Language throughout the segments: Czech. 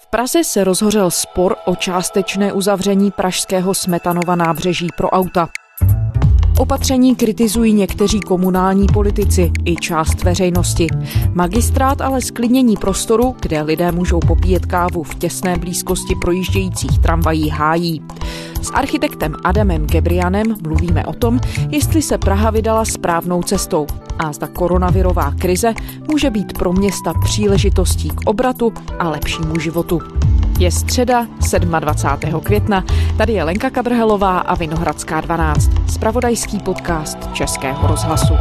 V Praze se rozhořel spor o částečné uzavření pražského Smetanova nábřeží pro auta. Opatření kritizují někteří komunální politici i část veřejnosti. Magistrát ale sklidnění prostoru, kde lidé můžou popíjet kávu v těsné blízkosti projíždějících tramvají hájí. S architektem Adamem Gebrianem mluvíme o tom, jestli se Praha vydala správnou cestou a zda koronavirová krize může být pro města příležitostí k obratu a lepšímu životu. Je středa 27. května. Tady je Lenka Kabrhelová a Vinohradská 12. Spravodajský podcast Českého rozhlasu.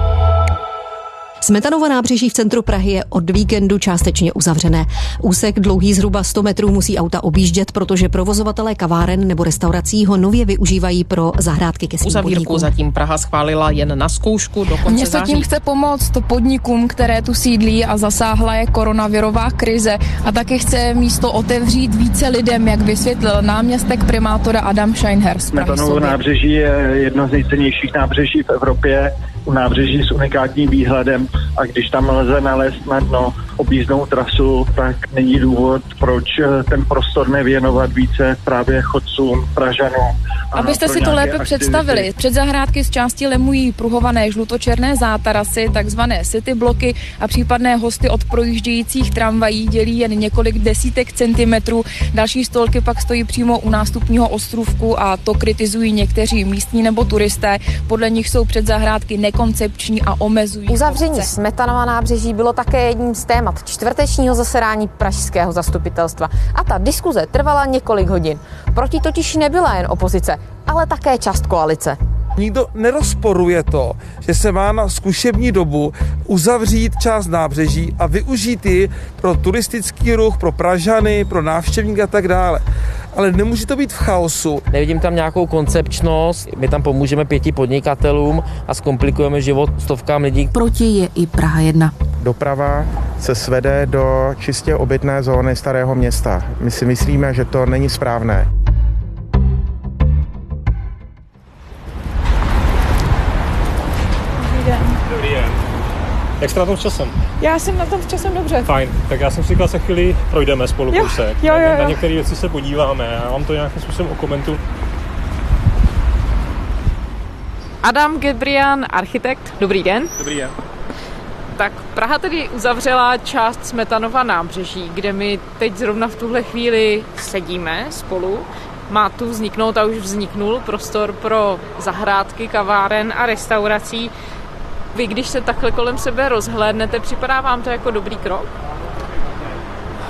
Smetanova nábřeží v centru Prahy je od víkendu částečně uzavřené. Úsek dlouhý zhruba 100 metrů musí auta objíždět, protože provozovatelé kaváren nebo restaurací ho nově využívají pro zahrádky ke svým Uzavírku podnikům. zatím Praha schválila jen na zkoušku do konce Město září. tím chce pomoct podnikům, které tu sídlí a zasáhla je koronavirová krize a taky chce místo otevřít více lidem, jak vysvětlil náměstek primátora Adam Scheinher z Prahy Metanovo Sody. nábřeží je jedno z nejcennějších nábřeží v Evropě, nábřeží s unikátním výhledem a když tam lze nalézt na dno objízdnou trasu, tak není důvod, proč eh, ten prostor nevěnovat více právě chodcům, Pražanům. a Abyste si to lépe aktivity. představili, před zahrádky z části lemují pruhované žlutočerné zátarasy, takzvané city bloky a případné hosty od projíždějících tramvají dělí jen několik desítek centimetrů. Další stolky pak stojí přímo u nástupního ostrůvku a to kritizují někteří místní nebo turisté. Podle nich jsou před zahrádky nekoncepční a omezují. Uzavření chodce. Smetanova nábřeží bylo také jedním z témat čtvrtečního zasedání pražského zastupitelstva. A ta diskuze trvala několik hodin. Proti totiž nebyla jen opozice, ale také část koalice. Nikdo nerozporuje to, že se má na zkušební dobu uzavřít část nábřeží a využít ji pro turistický ruch, pro Pražany, pro návštěvníky a tak dále. Ale nemůže to být v chaosu. Nevidím tam nějakou koncepčnost, my tam pomůžeme pěti podnikatelům a zkomplikujeme život stovkám lidí. Proti je i Praha 1. Doprava se svede do čistě obytné zóny starého města. My si myslíme, že to není správné. Jak jste na tom s časem? Já jsem na tom v časem dobře. Fajn, tak já jsem si říkal, se chvíli projdeme spolu Jo, kousek. jo, jo, Na, na jo. některé věci se podíváme, já vám to nějakým způsobem okomentu. Adam Gebrian, architekt. Dobrý den. Dobrý den. Tak Praha tedy uzavřela část Smetanova nábřeží, kde my teď zrovna v tuhle chvíli sedíme spolu. Má tu vzniknout a už vzniknul prostor pro zahrádky, kaváren a restaurací. Vy, když se takhle kolem sebe rozhlédnete, připadá vám to jako dobrý krok?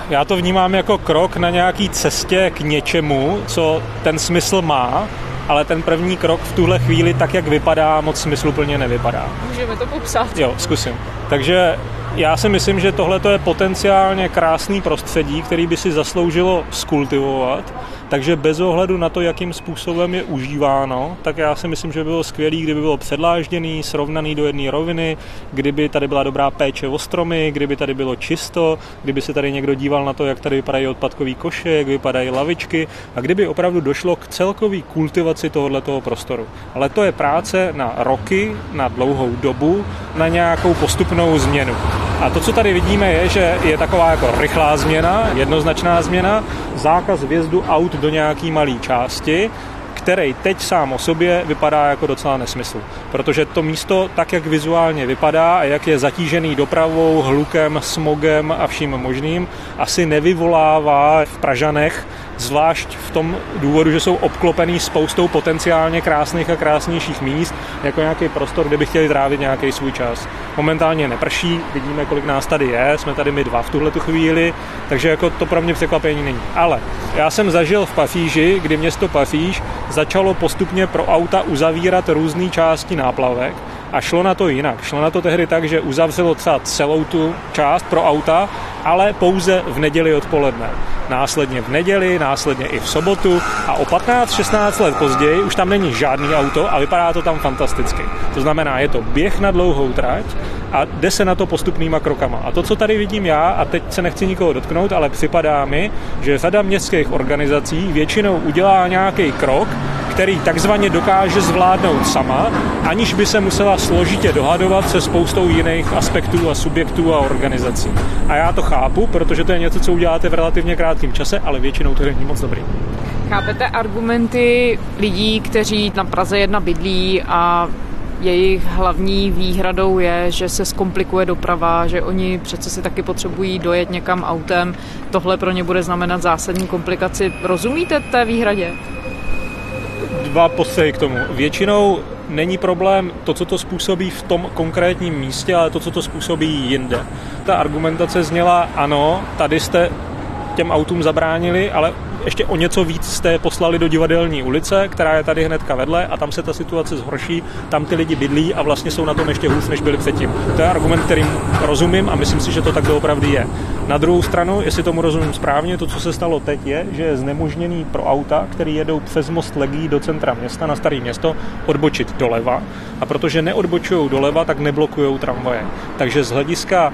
Já to vnímám jako krok na nějaký cestě k něčemu, co ten smysl má, ale ten první krok v tuhle chvíli, tak jak vypadá, moc smysluplně nevypadá. Můžeme to popsat. Jo, zkusím. Takže já si myslím, že tohle je potenciálně krásný prostředí, který by si zasloužilo skultivovat. Takže bez ohledu na to, jakým způsobem je užíváno, tak já si myslím, že by bylo skvělé, kdyby bylo předlážděný, srovnaný do jedné roviny, kdyby tady byla dobrá péče o stromy, kdyby tady bylo čisto, kdyby se tady někdo díval na to, jak tady vypadají odpadkový koše, jak vypadají lavičky a kdyby opravdu došlo k celkové kultivaci tohoto prostoru. Ale to je práce na roky, na dlouhou dobu, na nějakou postupnou změnu. A to, co tady vidíme, je, že je taková jako rychlá změna, jednoznačná změna, zákaz vjezdu aut do nějaký malé části, který teď sám o sobě vypadá jako docela nesmysl. Protože to místo, tak jak vizuálně vypadá a jak je zatížený dopravou, hlukem, smogem a vším možným, asi nevyvolává v Pražanech, zvlášť v tom důvodu, že jsou obklopený spoustou potenciálně krásných a krásnějších míst, jako nějaký prostor, kde by chtěli trávit nějaký svůj čas. Momentálně neprší, vidíme, kolik nás tady je, jsme tady my dva v tuhle tu chvíli, takže jako to pro mě překvapení není. Ale já jsem zažil v Pafíži, kdy město Pafíž začalo postupně pro auta uzavírat různé části náplavek a šlo na to jinak. Šlo na to tehdy tak, že uzavřelo třeba celou tu část pro auta, ale pouze v neděli odpoledne. Následně v neděli, následně i v sobotu a o 15-16 let později už tam není žádný auto a vypadá to tam fantasticky. To znamená, je to běh na dlouhou trať a jde se na to postupnýma krokama. A to, co tady vidím já, a teď se nechci nikoho dotknout, ale připadá mi, že řada městských organizací většinou udělá nějaký krok, který takzvaně dokáže zvládnout sama, aniž by se musela složitě dohadovat se spoustou jiných aspektů a subjektů a organizací. A já to chápu, protože to je něco, co uděláte v relativně krátkém čase, ale většinou to není moc dobrý. Chápete argumenty lidí, kteří na Praze jedna bydlí a jejich hlavní výhradou je, že se zkomplikuje doprava, že oni přece si taky potřebují dojet někam autem. Tohle pro ně bude znamenat zásadní komplikaci. Rozumíte té výhradě? Dva postřehy k tomu. Většinou není problém to, co to způsobí v tom konkrétním místě, ale to, co to způsobí jinde. Ta argumentace zněla, ano, tady jste těm autům zabránili, ale ještě o něco víc jste poslali do divadelní ulice, která je tady hnedka vedle a tam se ta situace zhorší, tam ty lidi bydlí a vlastně jsou na tom ještě hůř, než byli předtím. To je argument, kterým rozumím a myslím si, že to tak doopravdy je. Na druhou stranu, jestli tomu rozumím správně, to, co se stalo teď, je, že je znemožněný pro auta, který jedou přes most Legí do centra města, na staré město, odbočit doleva. A protože neodbočují doleva, tak neblokují tramvaje. Takže z hlediska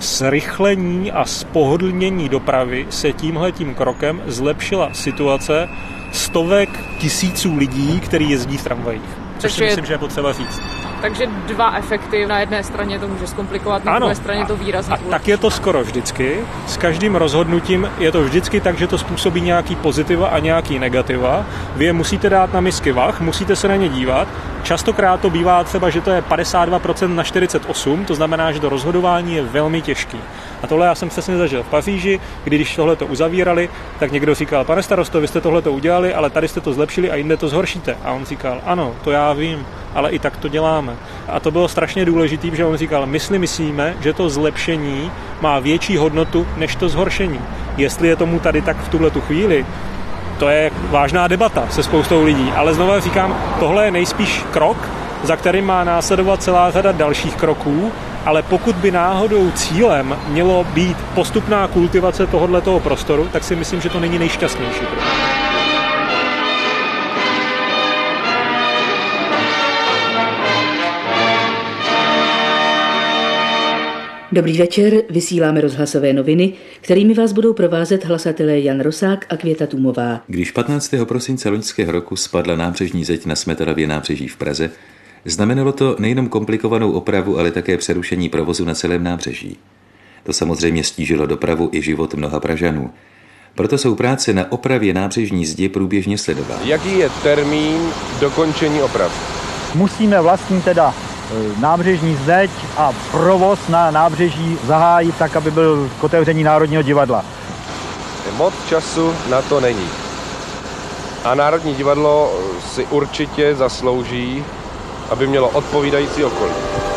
zrychlení a spohodlnění dopravy se tímhletím krokem zlepšila situace stovek tisíců lidí, který jezdí v tramvajích. Což si myslím, že je potřeba říct. Takže dva efekty. Na jedné straně to může zkomplikovat, na ano, druhé straně to výrazně A tak je to skoro vždycky. S každým rozhodnutím je to vždycky tak, že to způsobí nějaký pozitiva a nějaký negativa. Vy je musíte dát na misky vach, musíte se na ně dívat. Častokrát to bývá třeba, že to je 52% na 48, to znamená, že to rozhodování je velmi těžký. A tohle já jsem přesně zažil v Paříži, kdy když tohle to uzavírali, tak někdo říkal, pane starosto, vy jste tohle to udělali, ale tady jste to zlepšili a jinde to zhoršíte. A on říkal, ano, to já vím, ale i tak to děláme. A to bylo strašně důležité, že on říkal, my si myslíme, že to zlepšení má větší hodnotu než to zhoršení. Jestli je tomu tady tak v tuhle tu chvíli, to je vážná debata se spoustou lidí, ale znovu říkám, tohle je nejspíš krok, za kterým má následovat celá řada dalších kroků, ale pokud by náhodou cílem mělo být postupná kultivace tohoto prostoru, tak si myslím, že to není nejšťastnější. Dobrý večer, vysíláme rozhlasové noviny, kterými vás budou provázet hlasatelé Jan Rosák a Květa Tumová. Když 15. prosince loňského roku spadla nábřežní zeď na Smetanově nábřeží v Praze, znamenalo to nejenom komplikovanou opravu, ale také přerušení provozu na celém nábřeží. To samozřejmě stížilo dopravu i život mnoha Pražanů. Proto jsou práce na opravě nábřežní zdi průběžně sledovány. Jaký je termín dokončení oprav? Musíme vlastní teda e, nábřežní zeď a provoz na nábřeží zahájit tak, aby byl k otevření Národního divadla. Moc času na to není. A Národní divadlo si určitě zaslouží, aby mělo odpovídající okolí.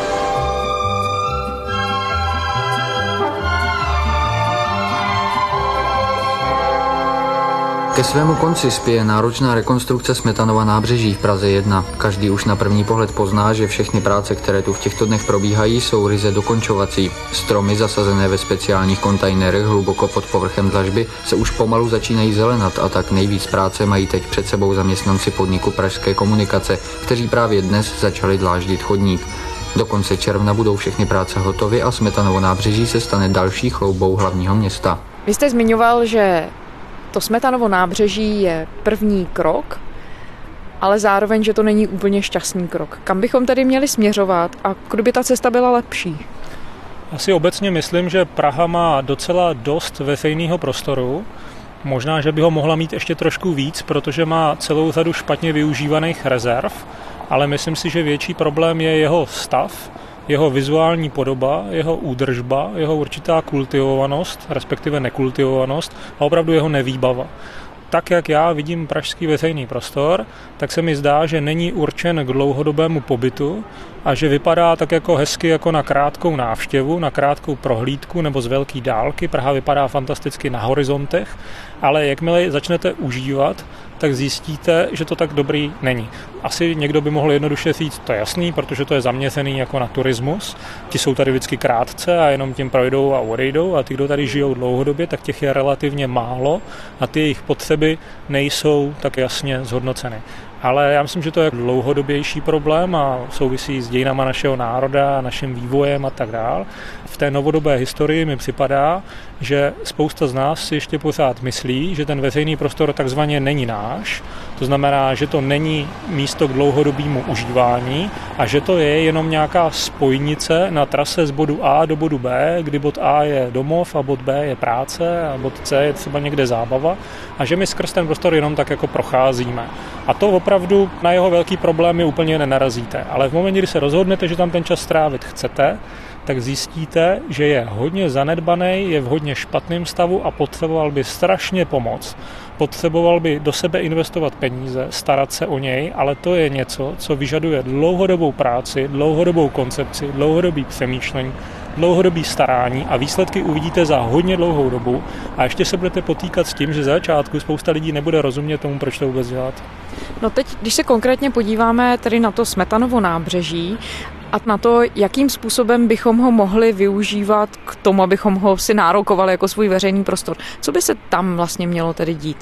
Ke svému konci spěje náročná rekonstrukce Smetanova nábřeží v Praze 1. Každý už na první pohled pozná, že všechny práce, které tu v těchto dnech probíhají, jsou ryze dokončovací. Stromy zasazené ve speciálních kontajnerech hluboko pod povrchem dlažby se už pomalu začínají zelenat a tak nejvíc práce mají teď před sebou zaměstnanci podniku Pražské komunikace, kteří právě dnes začali dláždit chodník. Do konce června budou všechny práce hotovy a Smetanovo nábřeží se stane další chloubou hlavního města. Vy jste zmiňoval, že to Smetanovo nábřeží je první krok, ale zároveň, že to není úplně šťastný krok. Kam bychom tedy měli směřovat a kdyby ta cesta byla lepší? Asi obecně myslím, že Praha má docela dost veřejného prostoru. Možná, že by ho mohla mít ještě trošku víc, protože má celou řadu špatně využívaných rezerv, ale myslím si, že větší problém je jeho stav jeho vizuální podoba, jeho údržba, jeho určitá kultivovanost, respektive nekultivovanost a opravdu jeho nevýbava. Tak, jak já vidím pražský veřejný prostor, tak se mi zdá, že není určen k dlouhodobému pobytu a že vypadá tak jako hezky jako na krátkou návštěvu, na krátkou prohlídku nebo z velké dálky. Praha vypadá fantasticky na horizontech, ale jakmile začnete užívat, tak zjistíte, že to tak dobrý není. Asi někdo by mohl jednoduše říct, to je jasný, protože to je zaměřený jako na turismus. Ti jsou tady vždycky krátce a jenom tím projdou a odejdou a ty, kdo tady žijou dlouhodobě, tak těch je relativně málo a ty jejich potřeby nejsou tak jasně zhodnoceny. Ale já myslím, že to je dlouhodobější problém a souvisí s dějinama našeho národa, naším vývojem a tak dál. V té novodobé historii mi připadá, že spousta z nás si ještě pořád myslí, že ten veřejný prostor takzvaně není náš. To znamená, že to není místo k dlouhodobému užívání a že to je jenom nějaká spojnice na trase z bodu A do bodu B, kdy bod A je domov a bod B je práce a bod C je třeba někde zábava a že my skrz ten prostor jenom tak jako procházíme. A to opravdu na jeho velký problémy úplně nenarazíte. Ale v momentě, kdy se rozhodnete, že tam ten čas strávit chcete, tak zjistíte, že je hodně zanedbaný, je v hodně špatném stavu a potřeboval by strašně pomoc. Potřeboval by do sebe investovat peníze, starat se o něj, ale to je něco, co vyžaduje dlouhodobou práci, dlouhodobou koncepci, dlouhodobý přemýšlení, dlouhodobý starání a výsledky uvidíte za hodně dlouhou dobu a ještě se budete potýkat s tím, že za začátku spousta lidí nebude rozumět tomu, proč to vůbec dělat. No teď, když se konkrétně podíváme tedy na to Smetanovo nábřeží a na to, jakým způsobem bychom ho mohli využívat k tomu, abychom ho si nárokovali jako svůj veřejný prostor. Co by se tam vlastně mělo tedy dít?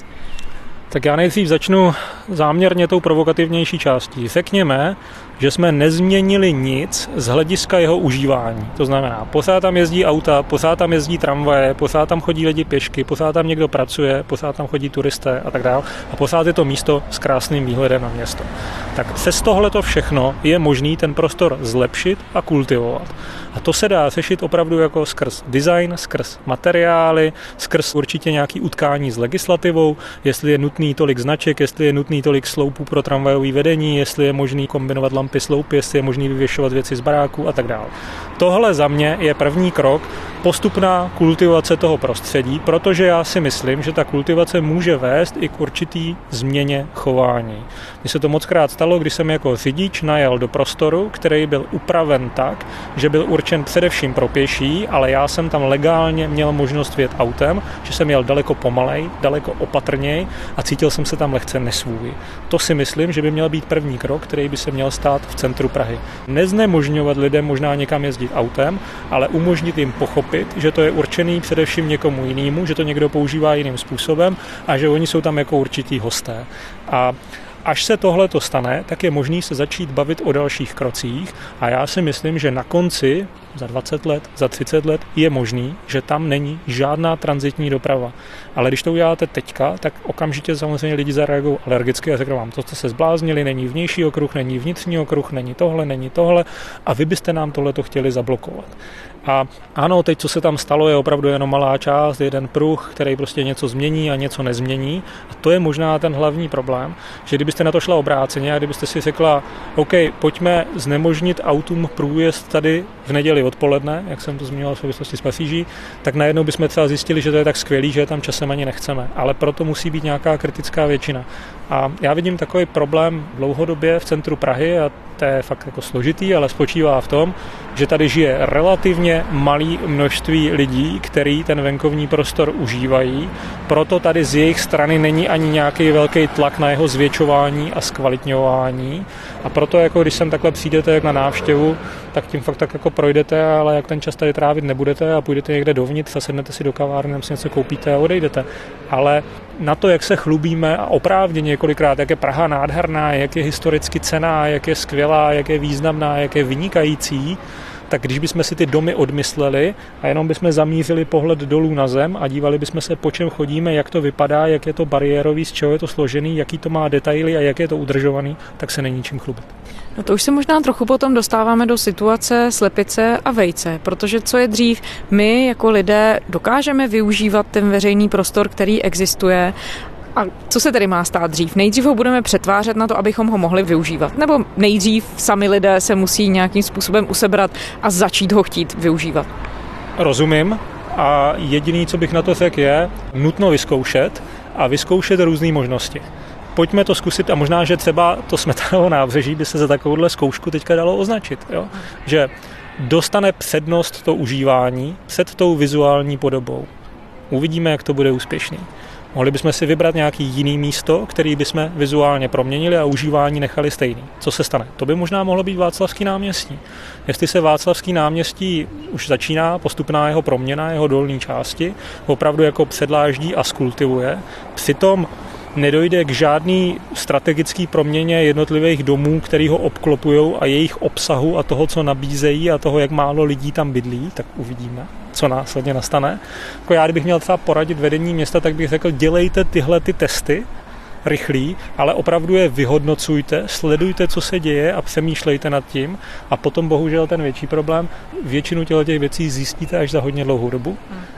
Tak já nejdřív začnu záměrně tou provokativnější částí. Řekněme, že jsme nezměnili nic z hlediska jeho užívání. To znamená, pořád tam jezdí auta, pořád tam jezdí tramvaje, pořád tam chodí lidi pěšky, pořád tam někdo pracuje, pořád tam chodí turisté a tak dále. A pořád je to místo s krásným výhledem na město. Tak přes tohle to všechno je možný ten prostor zlepšit a kultivovat. A to se dá řešit opravdu jako skrz design, skrz materiály, skrz určitě nějaký utkání s legislativou, jestli je nutný tolik značek, jestli je nutný tolik sloupů pro tramvajové vedení, jestli je možný kombinovat lampy sloupy, jestli je možný vyvěšovat věci z baráku a tak dále. Tohle za mě je první krok, postupná kultivace toho prostředí, protože já si myslím, že ta kultivace může vést i k určitý změně chování. Mně se to moc krát stalo, když jsem jako řidič najel do prostoru, který byl upraven tak, že byl určen především pro pěší, ale já jsem tam legálně měl možnost vjet autem, že jsem jel daleko pomalej, daleko opatrněji a cítil jsem se tam lehce nesvůj. To si myslím, že by měl být první krok, který by se měl stát v centru Prahy. Neznemožňovat lidem možná někam jezdit autem, ale umožnit jim pochopit, že to je určený především někomu jinému, že to někdo používá jiným způsobem a že oni jsou tam jako určitý hosté. A Až se tohle to stane, tak je možný se začít bavit o dalších krocích a já si myslím, že na konci, za 20 let, za 30 let, je možný, že tam není žádná transitní doprava. Ale když to uděláte teďka, tak okamžitě samozřejmě lidi zareagují alergicky a řeknou vám, to jste se zbláznili, není vnější okruh, není vnitřní okruh, není tohle, není tohle a vy byste nám tohle to chtěli zablokovat. A ano, teď, co se tam stalo, je opravdu jenom malá část, jeden pruh, který prostě něco změní a něco nezmění. A to je možná ten hlavní problém, že kdybyste na to šla obráceně a kdybyste si řekla, OK, pojďme znemožnit autům průjezd tady v neděli odpoledne, jak jsem to zmínil v souvislosti s Pasíží, tak najednou bychom třeba zjistili, že to je tak skvělý, že je tam časem ani nechceme. Ale proto musí být nějaká kritická většina. A já vidím takový problém dlouhodobě v centru Prahy a to je fakt jako složitý, ale spočívá v tom, že tady žije relativně malý množství lidí, který ten venkovní prostor užívají, proto tady z jejich strany není ani nějaký velký tlak na jeho zvětšování a zkvalitňování a proto jako když sem takhle přijdete na návštěvu, tak tím fakt tak jako projdete, ale jak ten čas tady trávit nebudete a půjdete někde dovnitř a sednete si do kavárny, si něco koupíte a odejdete. Ale na to, jak se chlubíme a oprávněně několikrát, jak je Praha nádherná, jak je historicky cená, jak je skvělá, jak je významná, jak je vynikající, tak když bychom si ty domy odmysleli a jenom bychom zamířili pohled dolů na zem a dívali bychom se, po čem chodíme, jak to vypadá, jak je to bariérový, z čeho je to složený, jaký to má detaily a jak je to udržovaný, tak se není čím chlubit. No to už se možná trochu potom dostáváme do situace slepice a vejce, protože co je dřív, my jako lidé dokážeme využívat ten veřejný prostor, který existuje a co se tedy má stát dřív? Nejdřív ho budeme přetvářet na to, abychom ho mohli využívat. Nebo nejdřív sami lidé se musí nějakým způsobem usebrat a začít ho chtít využívat? Rozumím. A jediný, co bych na to řekl, je nutno vyzkoušet a vyzkoušet různé možnosti. Pojďme to zkusit a možná, že třeba to smetanovo nábřeží by se za takovouhle zkoušku teďka dalo označit. Jo? Že dostane přednost to užívání před tou vizuální podobou. Uvidíme, jak to bude úspěšný. Mohli bychom si vybrat nějaký jiný místo, který bychom vizuálně proměnili a užívání nechali stejný. Co se stane? To by možná mohlo být Václavský náměstí. Jestli se Václavský náměstí už začíná postupná jeho proměna, jeho dolní části, opravdu jako předláždí a skultivuje, přitom nedojde k žádný strategický proměně jednotlivých domů, který ho obklopují a jejich obsahu a toho, co nabízejí a toho, jak málo lidí tam bydlí, tak uvidíme co následně nastane. Jako já, kdybych měl třeba poradit vedení města, tak bych řekl, dělejte tyhle ty testy rychlý, ale opravdu je vyhodnocujte, sledujte, co se děje a přemýšlejte nad tím a potom bohužel ten větší problém, většinu těch věcí zjistíte až za hodně dlouhou dobu.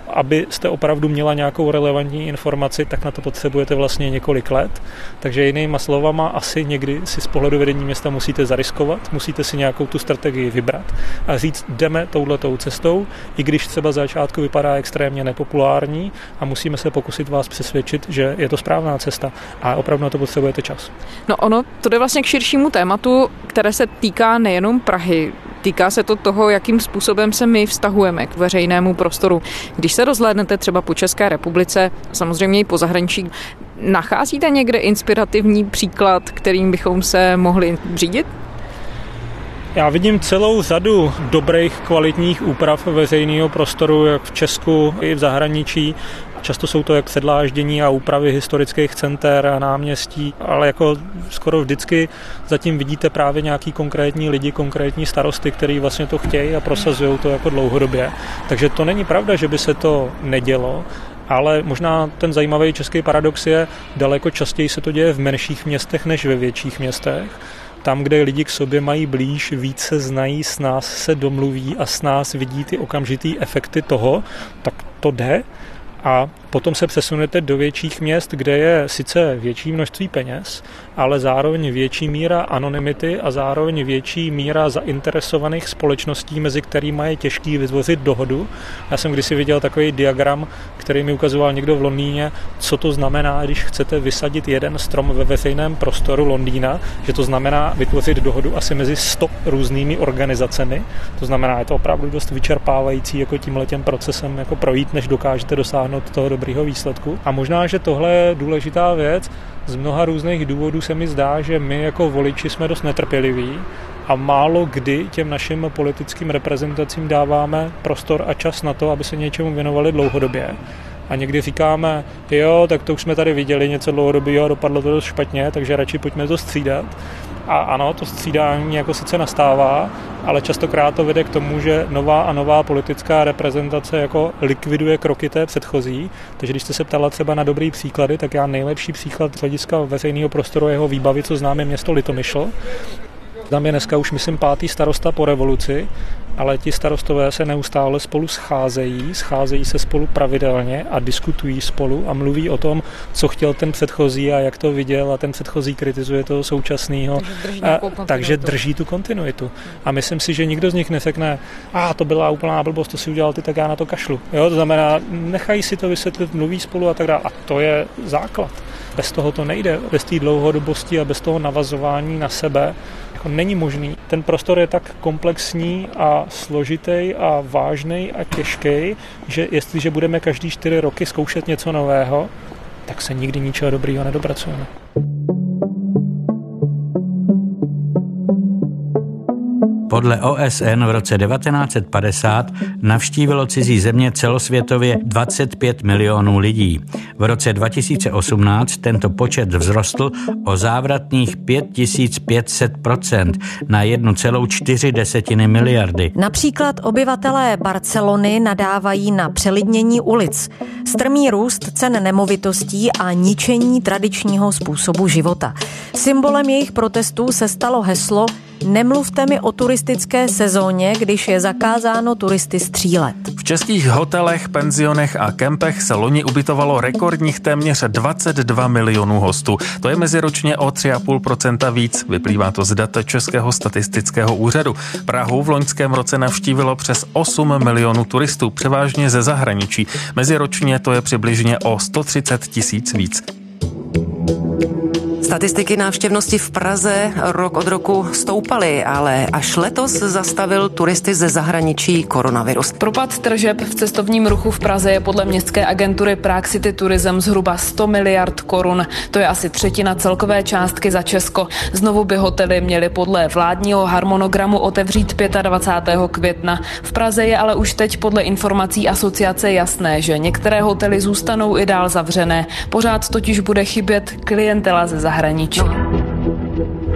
Abyste opravdu měla nějakou relevantní informaci, tak na to potřebujete vlastně několik let. Takže jinýma slovama, asi někdy si z pohledu vedení města musíte zariskovat, musíte si nějakou tu strategii vybrat a říct, jdeme touhletou cestou, i když třeba začátku vypadá extrémně nepopulární a musíme se pokusit vás přesvědčit, že je to správná cesta a opravdu na to potřebujete čas. No ono, to jde vlastně k širšímu tématu, které se týká nejenom Prahy. Týká se to toho, jakým způsobem se my vztahujeme k veřejnému prostoru. Když se rozhlédnete třeba po České republice, samozřejmě i po zahraničí, nacházíte někde inspirativní příklad, kterým bychom se mohli řídit? Já vidím celou řadu dobrých kvalitních úprav veřejného prostoru, jak v Česku i v zahraničí. Často jsou to jak sedláždění a úpravy historických center a náměstí, ale jako skoro vždycky zatím vidíte právě nějaký konkrétní lidi, konkrétní starosty, který vlastně to chtějí a prosazují to jako dlouhodobě. Takže to není pravda, že by se to nedělo, ale možná ten zajímavý český paradox je, daleko častěji se to děje v menších městech než ve větších městech tam, kde lidi k sobě mají blíž, více znají, s nás se domluví a s nás vidí ty okamžitý efekty toho, tak to jde. A potom se přesunete do větších měst, kde je sice větší množství peněz, ale zároveň větší míra anonymity a zároveň větší míra zainteresovaných společností, mezi kterými je těžký vytvořit dohodu. Já jsem kdysi viděl takový diagram, který mi ukazoval někdo v Londýně, co to znamená, když chcete vysadit jeden strom ve veřejném prostoru Londýna, že to znamená vytvořit dohodu asi mezi 100 různými organizacemi. To znamená, je to opravdu dost vyčerpávající jako tímhletěm procesem jako projít, než dokážete dosáhnout toho dobrého výsledku. A možná, že tohle je důležitá věc, z mnoha různých důvodů se mi zdá, že my jako voliči jsme dost netrpěliví a málo kdy těm našim politickým reprezentacím dáváme prostor a čas na to, aby se něčemu věnovali dlouhodobě. A někdy říkáme, jo, tak to už jsme tady viděli něco dlouhodobého, dopadlo to dost špatně, takže radši pojďme to střídat. A ano, to střídání jako sice nastává, ale častokrát to vede k tomu, že nová a nová politická reprezentace jako likviduje kroky té předchozí. Takže když jste se ptala třeba na dobrý příklady, tak já nejlepší příklad z hlediska veřejného prostoru jeho výbavy, co známe město Litomyšl, tam je dneska už, myslím, pátý starosta po revoluci, ale ti starostové se neustále spolu scházejí, scházejí se spolu pravidelně a diskutují spolu a mluví o tom, co chtěl ten předchozí a jak to viděl a ten předchozí kritizuje toho současného. Takže drží, a, takže drží tu kontinuitu. A myslím si, že nikdo z nich nesekne, a to byla úplná blbost, to si udělal ty, tak já na to kašlu. Jo, to znamená, nechají si to vysvětlit, mluví spolu a tak dále. A to je základ. Bez toho to nejde. Bez té dlouhodobosti a bez toho navazování na sebe jako není možný. Ten prostor je tak komplexní a složitý a vážný a těžký, že jestliže budeme každý čtyři roky zkoušet něco nového, tak se nikdy ničeho dobrýho nedopracujeme. Podle OSN v roce 1950 navštívilo cizí země celosvětově 25 milionů lidí. V roce 2018 tento počet vzrostl o závratných 5500% na 1,4 miliardy. Například obyvatelé Barcelony nadávají na přelidnění ulic, strmý růst cen nemovitostí a ničení tradičního způsobu života. Symbolem jejich protestů se stalo heslo Nemluvte mi o turistické sezóně, když je zakázáno turisty střílet. V českých hotelech, penzionech a kempech se loni ubytovalo rekordních téměř 22 milionů hostů. To je meziročně o 3,5% víc, vyplývá to z dat Českého statistického úřadu. Prahu v loňském roce navštívilo přes 8 milionů turistů, převážně ze zahraničí. Meziročně to je přibližně o 130 tisíc víc. Statistiky návštěvnosti v Praze rok od roku stoupaly, ale až letos zastavil turisty ze zahraničí koronavirus. Propad tržeb v cestovním ruchu v Praze je podle městské agentury Prague City Tourism zhruba 100 miliard korun. To je asi třetina celkové částky za Česko. Znovu by hotely měly podle vládního harmonogramu otevřít 25. května. V Praze je ale už teď podle informací asociace jasné, že některé hotely zůstanou i dál zavřené. Pořád totiž bude chybět klientela ze zahraničí zahraničí.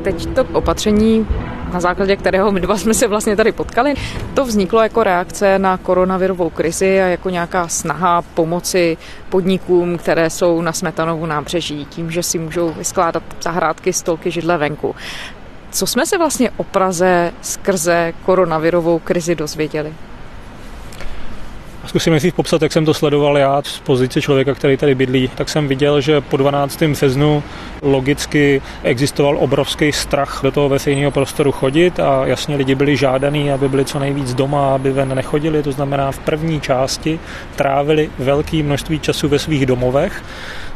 Teď to opatření na základě kterého my dva jsme se vlastně tady potkali, to vzniklo jako reakce na koronavirovou krizi a jako nějaká snaha pomoci podnikům, které jsou na Smetanovu nábřeží, tím, že si můžou vyskládat zahrádky, stolky, židle venku. Co jsme se vlastně o Praze skrze koronavirovou krizi dozvěděli? Zkusím nejdřív popsat, jak jsem to sledoval já z pozice člověka, který tady bydlí. Tak jsem viděl, že po 12. březnu logicky existoval obrovský strach do toho veřejného prostoru chodit a jasně lidi byli žádaní, aby byli co nejvíc doma, aby ven nechodili. To znamená, v první části trávili velké množství času ve svých domovech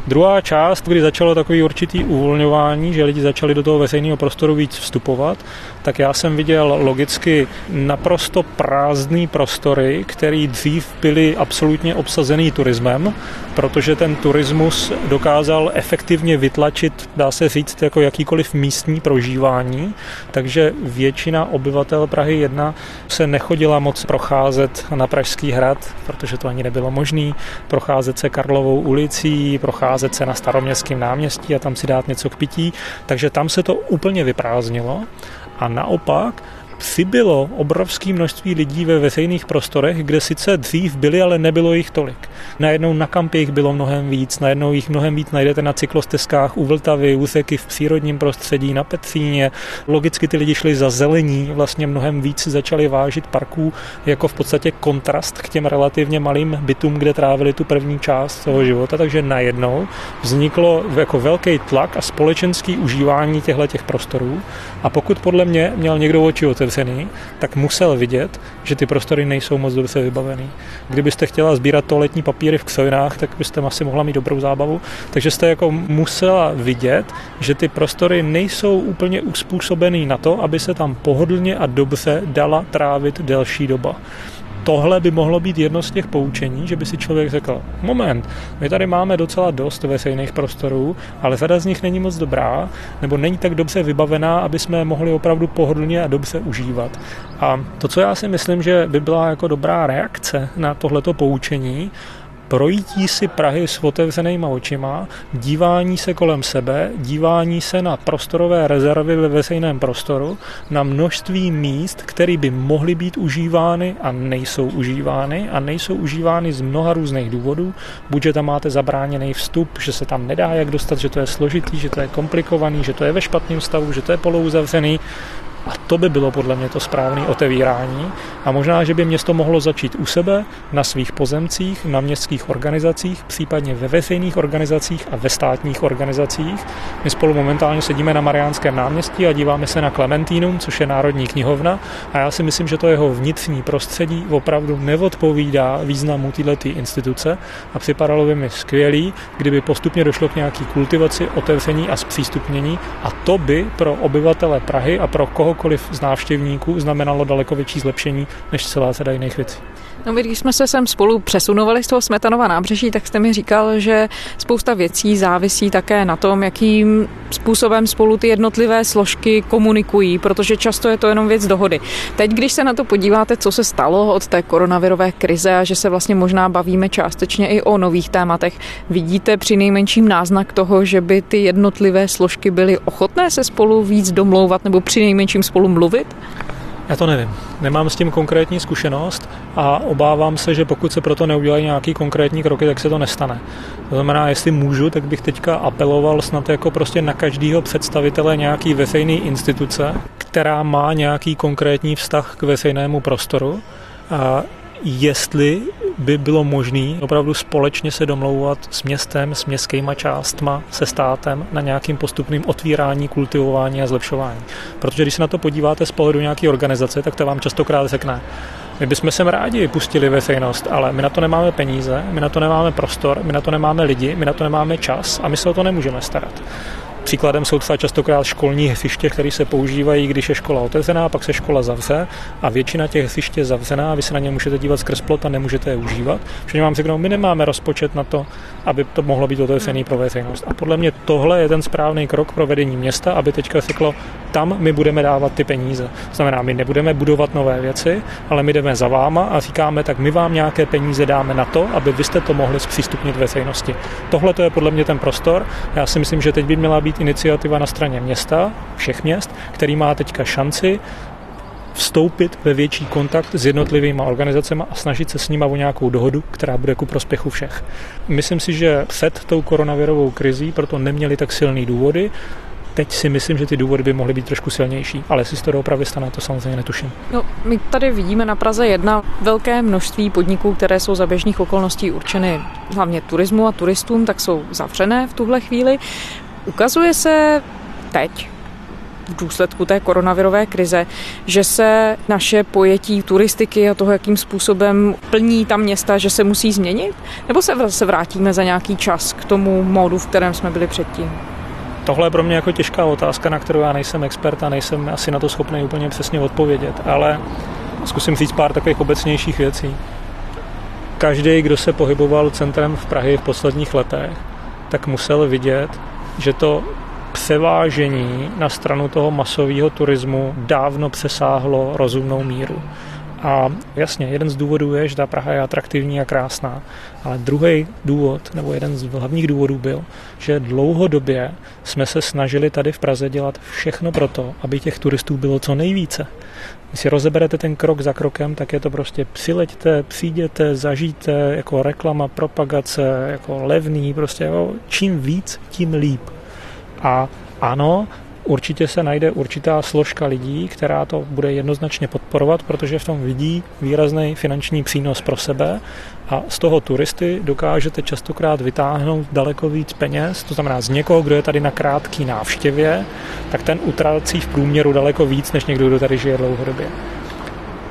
Druhá část, kdy začalo takový určitý uvolňování, že lidi začali do toho veřejného prostoru víc vstupovat, tak já jsem viděl logicky naprosto prázdný prostory, který dřív byly absolutně obsazený turismem, protože ten turismus dokázal efektivně vytlačit, dá se říct, jako jakýkoliv místní prožívání, takže většina obyvatel Prahy 1 se nechodila moc procházet na Pražský hrad, protože to ani nebylo možné, procházet se Karlovou ulicí, procházet se na staroměstském náměstí a tam si dát něco k pití, takže tam se to úplně vyprázdnilo a naopak přibylo obrovské množství lidí ve veřejných prostorech, kde sice dřív byli, ale nebylo jich tolik. Najednou na kampě jich bylo mnohem víc, najednou jich mnohem víc najdete na cyklostezkách u Vltavy, u Řeky v přírodním prostředí, na Petříně. Logicky ty lidi šli za zelení, vlastně mnohem víc začali vážit parků jako v podstatě kontrast k těm relativně malým bytům, kde trávili tu první část toho života, takže najednou vzniklo jako velký tlak a společenský užívání těchto těch prostorů. A pokud podle mě měl někdo oči otevřený, tak musel vidět, že ty prostory nejsou moc dobře vybavený. Kdybyste chtěla sbírat toaletní papíry v ksojnách, tak byste asi mohla mít dobrou zábavu. Takže jste jako musela vidět, že ty prostory nejsou úplně uspůsobený na to, aby se tam pohodlně a dobře dala trávit delší doba tohle by mohlo být jedno z těch poučení, že by si člověk řekl, moment, my tady máme docela dost veřejných prostorů, ale řada z nich není moc dobrá, nebo není tak dobře vybavená, aby jsme mohli opravdu pohodlně a dobře užívat. A to, co já si myslím, že by byla jako dobrá reakce na tohleto poučení, projítí si Prahy s otevřenýma očima, dívání se kolem sebe, dívání se na prostorové rezervy ve veřejném prostoru, na množství míst, které by mohly být užívány a nejsou užívány a nejsou užívány z mnoha různých důvodů. Buď, že tam máte zabráněný vstup, že se tam nedá jak dostat, že to je složitý, že to je komplikovaný, že to je ve špatném stavu, že to je polouzavřený, a to by bylo podle mě to správné otevírání. A možná, že by město mohlo začít u sebe, na svých pozemcích, na městských organizacích, případně ve veřejných organizacích a ve státních organizacích. My spolu momentálně sedíme na Mariánském náměstí a díváme se na Klementínum, což je Národní knihovna. A já si myslím, že to jeho vnitřní prostředí opravdu neodpovídá významu této instituce a připadalo by mi skvělý, kdyby postupně došlo k nějaký kultivaci, otevření a zpřístupnění a to by pro obyvatele Prahy a pro koho kohokoliv z návštěvníků znamenalo daleko větší zlepšení než celá řada jiných věcí. No, když jsme se sem spolu přesunovali z toho Smetanova nábřeží, tak jste mi říkal, že spousta věcí závisí také na tom, jakým způsobem spolu ty jednotlivé složky komunikují, protože často je to jenom věc dohody. Teď, když se na to podíváte, co se stalo od té koronavirové krize a že se vlastně možná bavíme částečně i o nových tématech, vidíte při nejmenším náznak toho, že by ty jednotlivé složky byly ochotné se spolu víc domlouvat nebo při nejmenším spolu mluvit? Já to nevím. Nemám s tím konkrétní zkušenost a obávám se, že pokud se proto neudělají nějaký konkrétní kroky, tak se to nestane. To znamená, jestli můžu, tak bych teďka apeloval snad jako prostě na každého představitele nějaký veřejný instituce, která má nějaký konkrétní vztah k veřejnému prostoru. A jestli by bylo možné opravdu společně se domlouvat s městem, s městskýma částma, se státem na nějakým postupným otvírání, kultivování a zlepšování. Protože když se na to podíváte z pohledu nějaké organizace, tak to vám častokrát řekne, my bychom sem rádi pustili veřejnost, ale my na to nemáme peníze, my na to nemáme prostor, my na to nemáme lidi, my na to nemáme čas a my se o to nemůžeme starat. Příkladem jsou třeba častokrát školní hřiště, které se používají, když je škola otevřená, pak se škola zavře a většina těch hřiště je zavřená vy se na ně můžete dívat skrz plot a nemůžete je užívat. Všichni vám řeknou, my nemáme rozpočet na to, aby to mohlo být otevřený pro veřejnost. A podle mě tohle je ten správný krok pro vedení města, aby teďka řeklo, tam my budeme dávat ty peníze. Znamená, my nebudeme budovat nové věci, ale my jdeme za váma a říkáme, tak my vám nějaké peníze dáme na to, aby vy jste to mohli zpřístupnit veřejnosti. Tohle to je podle mě ten prostor. Já si myslím, že teď by měla být iniciativa na straně města, všech měst, který má teďka šanci vstoupit ve větší kontakt s jednotlivými organizacemi a snažit se s nimi o nějakou dohodu, která bude ku prospěchu všech. Myslím si, že před tou koronavirovou krizí proto neměli tak silný důvody. Teď si myslím, že ty důvody by mohly být trošku silnější, ale jestli se to doopravdy stane, to samozřejmě netuším. No, my tady vidíme na Praze jedna velké množství podniků, které jsou za běžných okolností určeny hlavně turismu a turistům, tak jsou zavřené v tuhle chvíli. Ukazuje se teď, v důsledku té koronavirové krize, že se naše pojetí turistiky a toho, jakým způsobem plní ta města, že se musí změnit? Nebo se se vrátíme za nějaký čas k tomu módu, v kterém jsme byli předtím? Tohle je pro mě jako těžká otázka, na kterou já nejsem expert a nejsem asi na to schopný úplně přesně odpovědět, ale zkusím říct pár takových obecnějších věcí. Každý, kdo se pohyboval centrem v Prahy v posledních letech, tak musel vidět, že to převážení na stranu toho masového turismu dávno přesáhlo rozumnou míru. A jasně, jeden z důvodů je, že ta Praha je atraktivní a krásná, ale druhý důvod, nebo jeden z hlavních důvodů byl, že dlouhodobě jsme se snažili tady v Praze dělat všechno pro to, aby těch turistů bylo co nejvíce. Když si rozeberete ten krok za krokem, tak je to prostě přileďte, přijděte, zažijte, jako reklama, propagace, jako levný, prostě jo, čím víc, tím líp. A ano, určitě se najde určitá složka lidí, která to bude jednoznačně podporovat, protože v tom vidí výrazný finanční přínos pro sebe a z toho turisty dokážete častokrát vytáhnout daleko víc peněz, to znamená z někoho, kdo je tady na krátký návštěvě, tak ten utrácí v průměru daleko víc, než někdo, kdo tady žije dlouhodobě.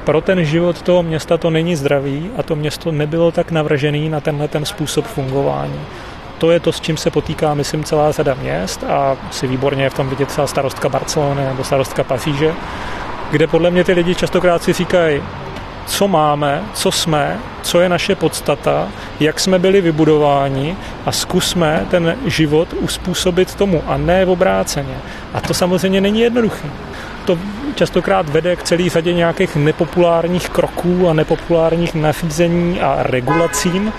Pro ten život toho města to není zdravý a to město nebylo tak navržený na tenhle ten způsob fungování to je to, s čím se potýká, myslím, celá řada měst a si výborně je v tom vidět třeba starostka Barcelony nebo starostka Paříže, kde podle mě ty lidi častokrát si říkají, co máme, co jsme, co je naše podstata, jak jsme byli vybudováni a zkusme ten život uspůsobit tomu a ne v obráceně. A to samozřejmě není jednoduché. To častokrát vede k celý řadě nějakých nepopulárních kroků a nepopulárních nařízení a regulacím,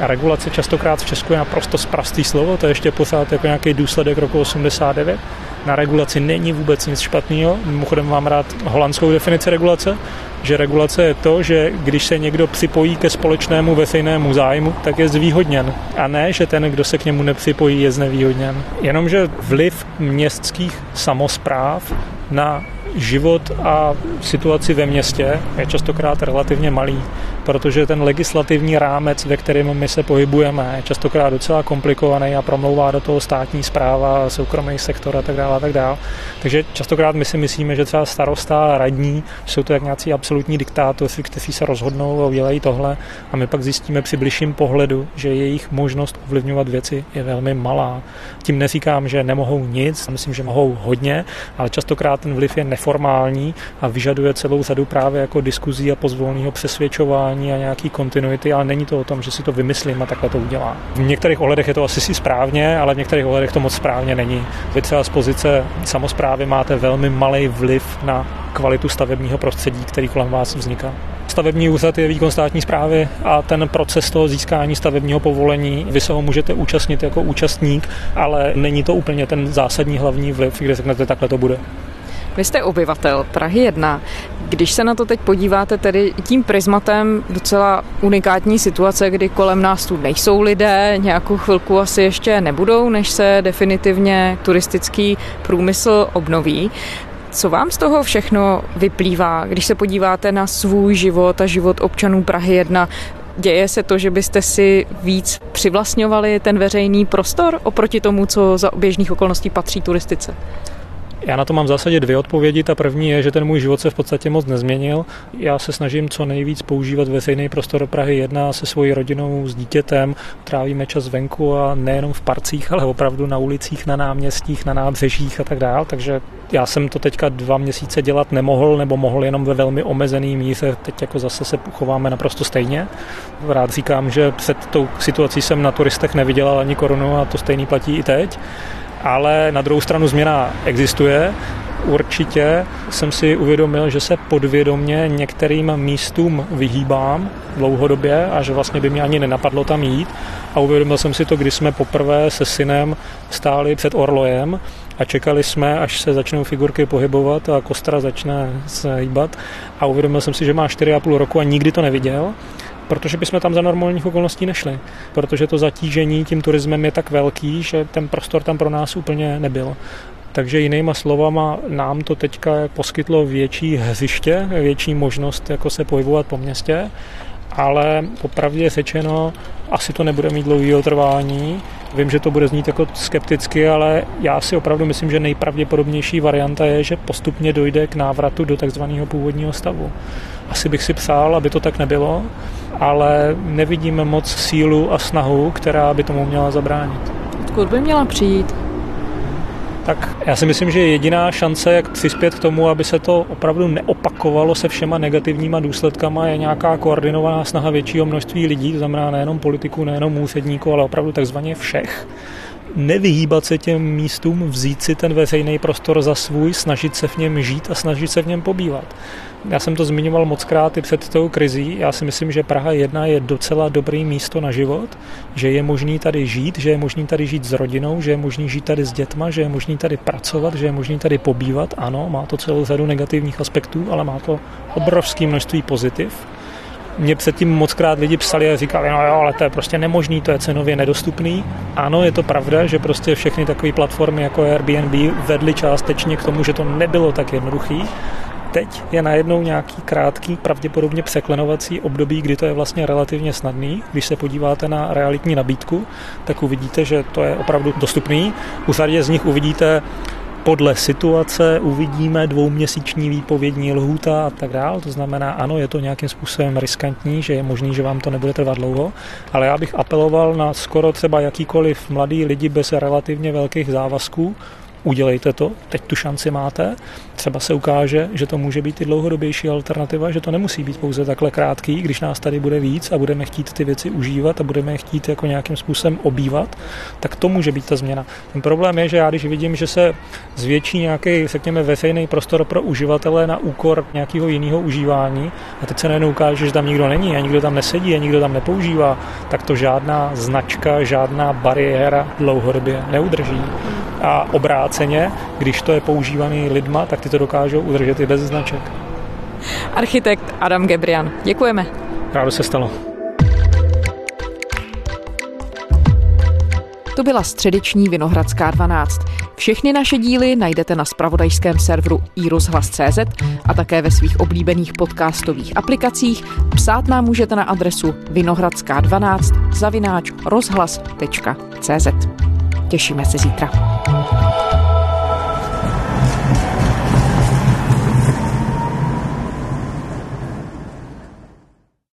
a regulace častokrát v Česku je naprosto sprostý slovo, to je ještě pořád jako nějaký důsledek roku 89. Na regulaci není vůbec nic špatného. Mimochodem mám rád holandskou definici regulace, že regulace je to, že když se někdo připojí ke společnému veřejnému zájmu, tak je zvýhodněn. A ne, že ten, kdo se k němu nepřipojí, je znevýhodněn. Jenomže vliv městských samozpráv na život a situaci ve městě je častokrát relativně malý, protože ten legislativní rámec, ve kterém my se pohybujeme, je častokrát docela komplikovaný a promlouvá do toho státní zpráva, soukromý sektor a tak dále a tak dále. Takže častokrát my si myslíme, že třeba starosta a radní jsou to jak nějací absolutní diktátoři, kteří se rozhodnou a udělají tohle a my pak zjistíme při bližším pohledu, že jejich možnost ovlivňovat věci je velmi malá. Tím neříkám, že nemohou nic, myslím, že mohou hodně, ale častokrát ten vliv je neformální a vyžaduje celou řadu právě jako diskuzí a pozvolného přesvědčování a nějaký kontinuity, ale není to o tom, že si to vymyslím a takhle to udělám. V některých ohledech je to asi si správně, ale v některých ohledech to moc správně není. Vy třeba z pozice samozprávy máte velmi malý vliv na kvalitu stavebního prostředí, který kolem vás vzniká. Stavební úřad je výkon státní zprávy a ten proces toho získání stavebního povolení, vy se ho můžete účastnit jako účastník, ale není to úplně ten zásadní hlavní vliv, kde řeknete, takhle to bude. Vy jste obyvatel Prahy 1. Když se na to teď podíváte tedy tím prismatem docela unikátní situace, kdy kolem nás tu nejsou lidé, nějakou chvilku asi ještě nebudou, než se definitivně turistický průmysl obnoví. Co vám z toho všechno vyplývá, když se podíváte na svůj život a život občanů Prahy 1? Děje se to, že byste si víc přivlastňovali ten veřejný prostor oproti tomu, co za běžných okolností patří turistice? Já na to mám v zásadě dvě odpovědi. Ta první je, že ten můj život se v podstatě moc nezměnil. Já se snažím co nejvíc používat veřejný prostor Prahy 1 se svojí rodinou, s dítětem. Trávíme čas venku a nejenom v parcích, ale opravdu na ulicích, na náměstích, na nábřežích a tak dál. Takže já jsem to teďka dva měsíce dělat nemohl, nebo mohl jenom ve velmi omezený míře. Teď jako zase se chováme naprosto stejně. Rád říkám, že před tou situací jsem na turistech nevydělal ani korunu a to stejný platí i teď ale na druhou stranu změna existuje. určitě jsem si uvědomil, že se podvědomně některým místům vyhýbám dlouhodobě a že vlastně by mě ani nenapadlo tam jít. A uvědomil jsem si to, když jsme poprvé se synem stáli před Orlojem a čekali jsme, až se začnou figurky pohybovat a kostra začne se hýbat. A uvědomil jsem si, že má 4,5 roku a nikdy to neviděl protože bychom tam za normálních okolností nešli, protože to zatížení tím turismem je tak velký, že ten prostor tam pro nás úplně nebyl. Takže jinýma slovama nám to teďka poskytlo větší hřiště, větší možnost jako se pohybovat po městě, ale popravdě řečeno asi to nebude mít dlouhý trvání. Vím, že to bude znít jako skepticky, ale já si opravdu myslím, že nejpravděpodobnější varianta je, že postupně dojde k návratu do takzvaného původního stavu. Asi bych si přál, aby to tak nebylo, ale nevidíme moc sílu a snahu, která by tomu měla zabránit. Odkud by měla přijít? tak já si myslím, že jediná šance, jak přispět k tomu, aby se to opravdu neopakovalo se všema negativníma důsledkama, je nějaká koordinovaná snaha většího množství lidí, to znamená nejenom politiků, nejenom úředníků, ale opravdu takzvaně všech nevyhýbat se těm místům, vzít si ten veřejný prostor za svůj, snažit se v něm žít a snažit se v něm pobývat. Já jsem to zmiňoval moc krát i před tou krizí. Já si myslím, že Praha 1 je docela dobrý místo na život, že je možný tady žít, že je možný tady žít s rodinou, že je možný žít tady s dětma, že je možný tady pracovat, že je možný tady pobývat. Ano, má to celou řadu negativních aspektů, ale má to obrovské množství pozitiv. Mě předtím moc krát lidi psali a říkali, no jo, ale to je prostě nemožný, to je cenově nedostupný. Ano, je to pravda, že prostě všechny takové platformy jako Airbnb vedly částečně k tomu, že to nebylo tak jednoduchý, teď je najednou nějaký krátký, pravděpodobně překlenovací období, kdy to je vlastně relativně snadný. Když se podíváte na realitní nabídku, tak uvidíte, že to je opravdu dostupný. U řadě z nich uvidíte podle situace uvidíme dvouměsíční výpovědní lhůta a tak dále. To znamená, ano, je to nějakým způsobem riskantní, že je možný, že vám to nebude trvat dlouho, ale já bych apeloval na skoro třeba jakýkoliv mladý lidi bez relativně velkých závazků, udělejte to, teď tu šanci máte. Třeba se ukáže, že to může být i dlouhodobější alternativa, že to nemusí být pouze takhle krátký, když nás tady bude víc a budeme chtít ty věci užívat a budeme je chtít jako nějakým způsobem obývat, tak to může být ta změna. Ten problém je, že já když vidím, že se zvětší nějaký, řekněme, veřejný prostor pro uživatele na úkor nějakého jiného užívání a teď se najednou ukáže, že tam nikdo není a nikdo tam nesedí a nikdo tam nepoužívá, tak to žádná značka, žádná bariéra dlouhodobě neudrží. A obráceně, když to je používaný lidma, tak ty to dokážou udržet i bez značek. Architekt Adam Gebrian. Děkujeme. Rádo se stalo. To byla středeční Vinohradská 12. Všechny naše díly najdete na spravodajském serveru iRozhlas.cz a také ve svých oblíbených podcastových aplikacích. Psát nám můžete na adresu vinohradská12 zavináč rozhlas.cz. Těšíme se zítra.